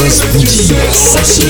Разбуди нас.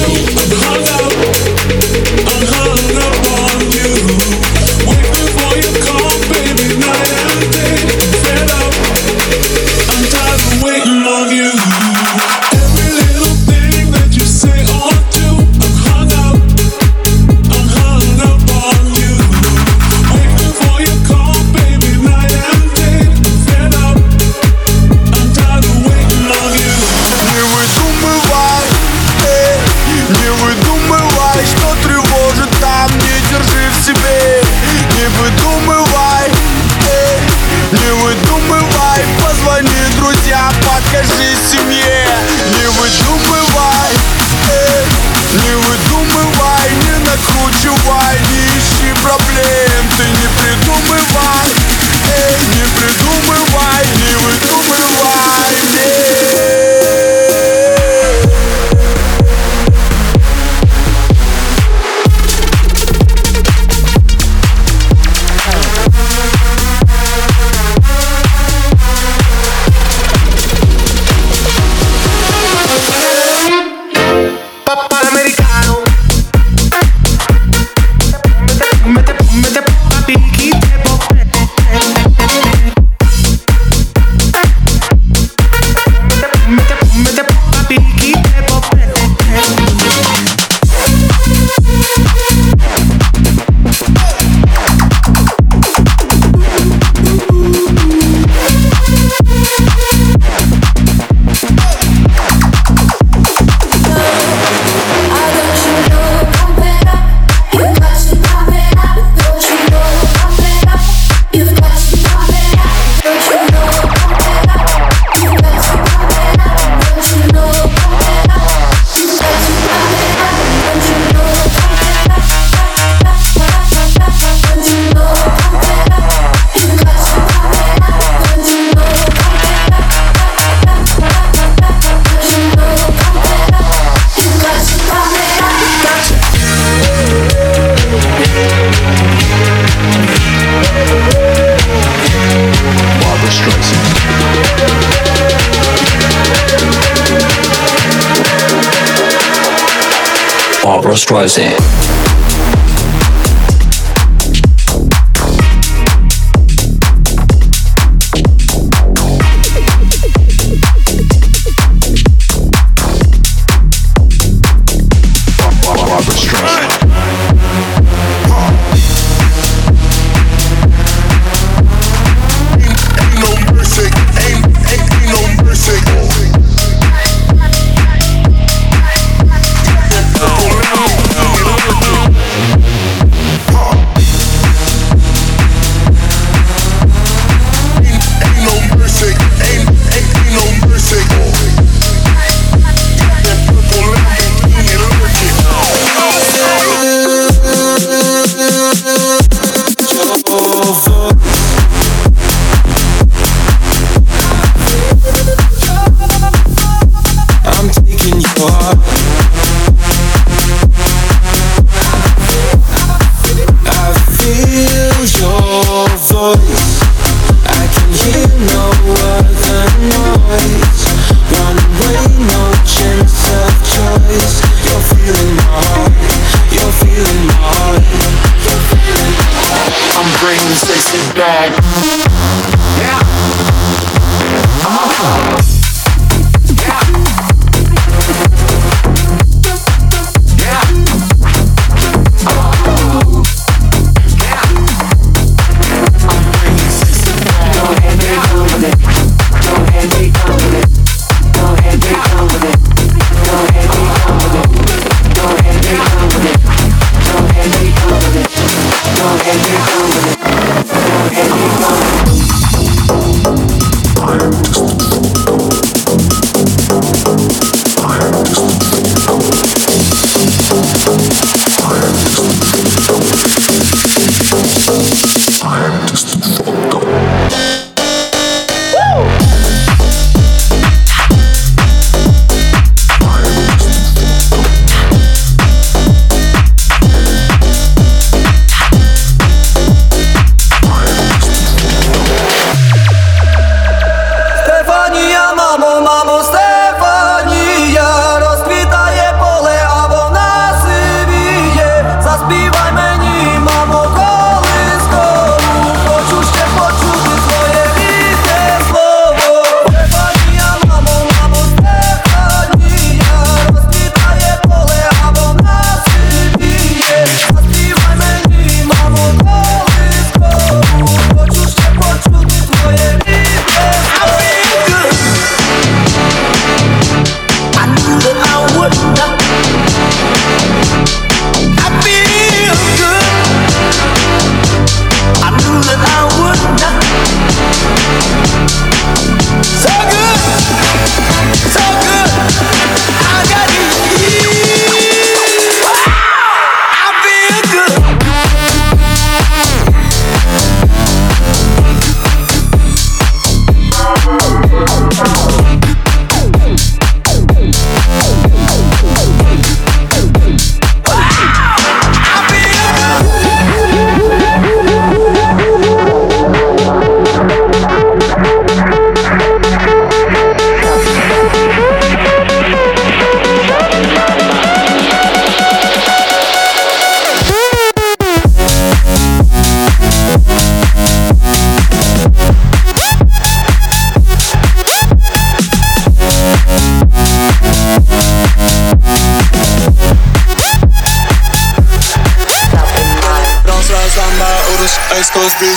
Barbara Streisand.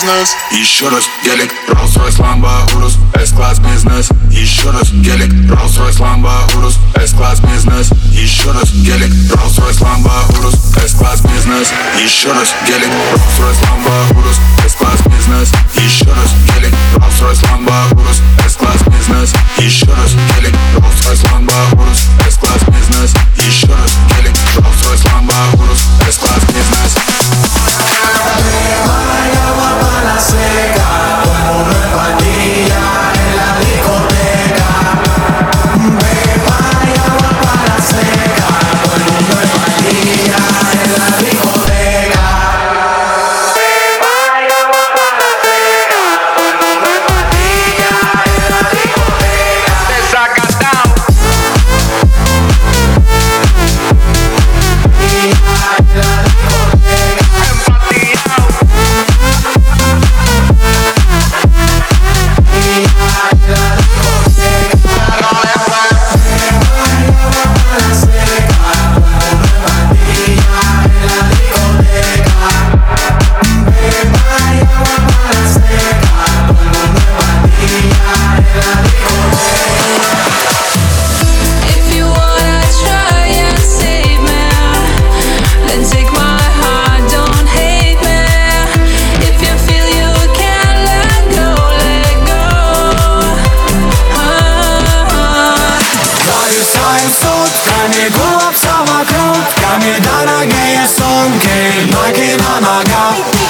бизнес Еще раз гелик, Rolls-Royce, Lambo, Urus S-класс бизнес Еще раз гелик, Rolls-Royce, Lambo, Urus S-класс бизнес Еще раз гелик, Rolls-Royce, Lambo, Urus S-класс бизнес Еще раз гелик, Rolls-Royce, Lambo, Urus S-класс бизнес Еще раз гелик, Rolls-Royce, Lambo, Urus S-класс бизнес Еще раз гелик, Rolls-Royce, Lambo, Urus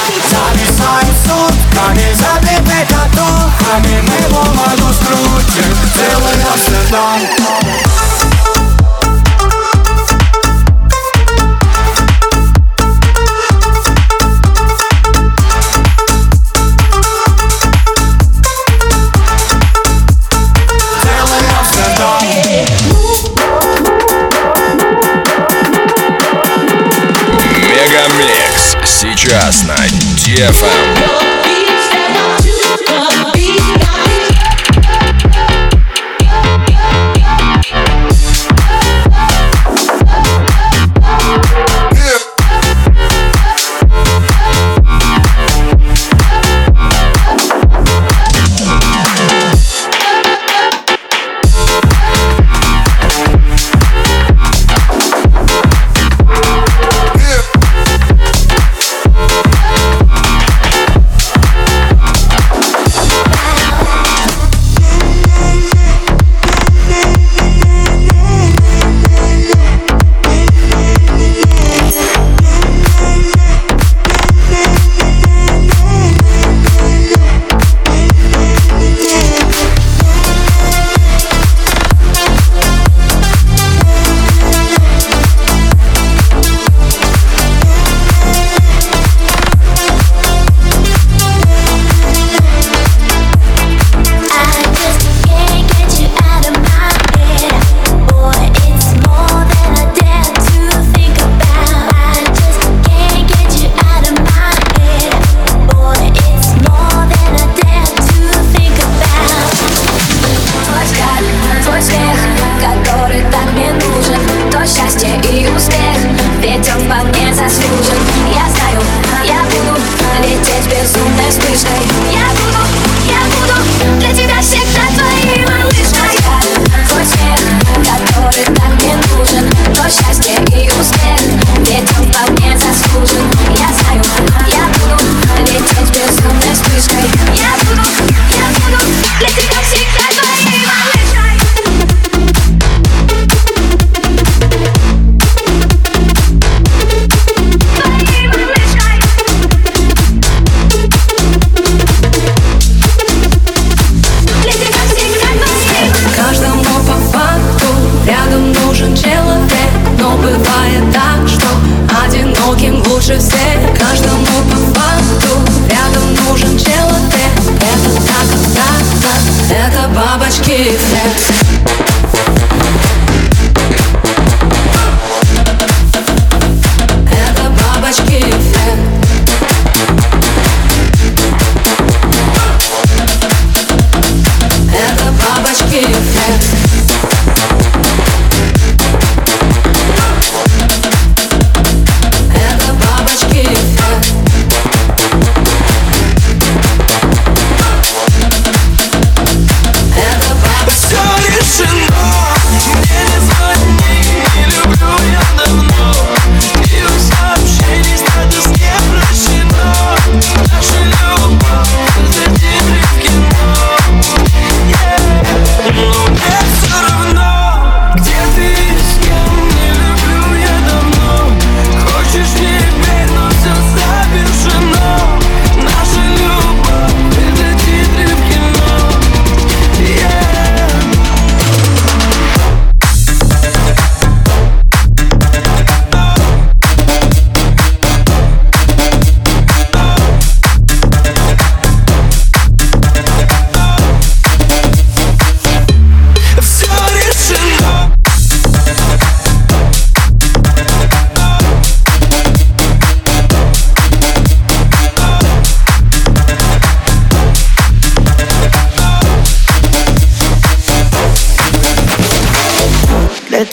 ногах Зависаем сутками, забиты татухами Мы бумагу скрутим, целый Амстердам Сейчас на DFM.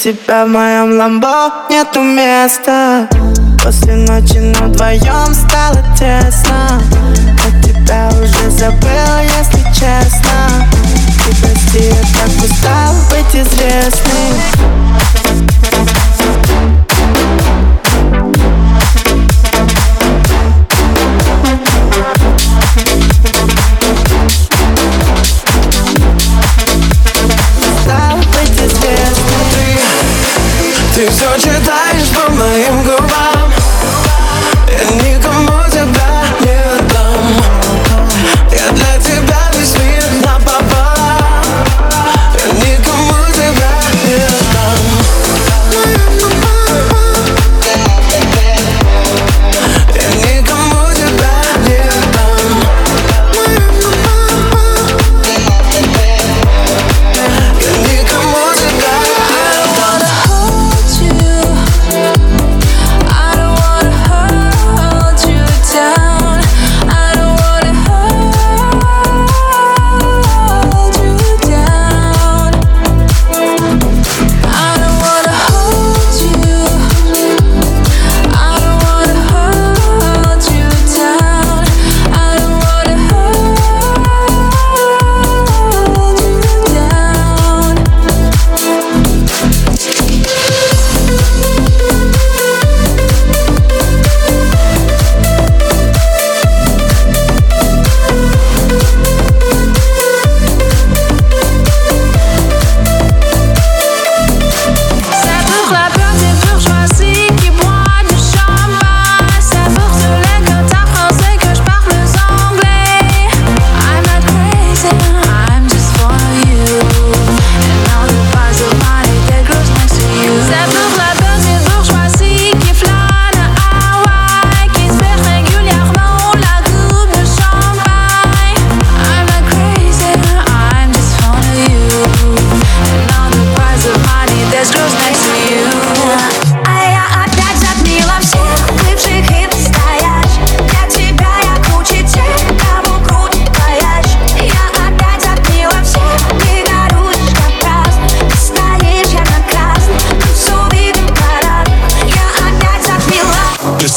тебя в моем ламбо нету места. После ночи но вдвоем стало тесно. Я тебя уже забыл, если честно. Ты прости, я так устал быть известным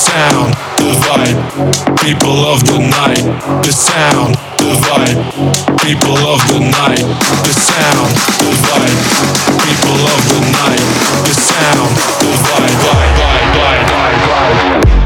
sound, the vibe, people of the night. The sound, the vibe, people of the night. The sound, the vibe, people of the night. The sound, the vibe, vibe, vibe, vibe, vibe, vibe.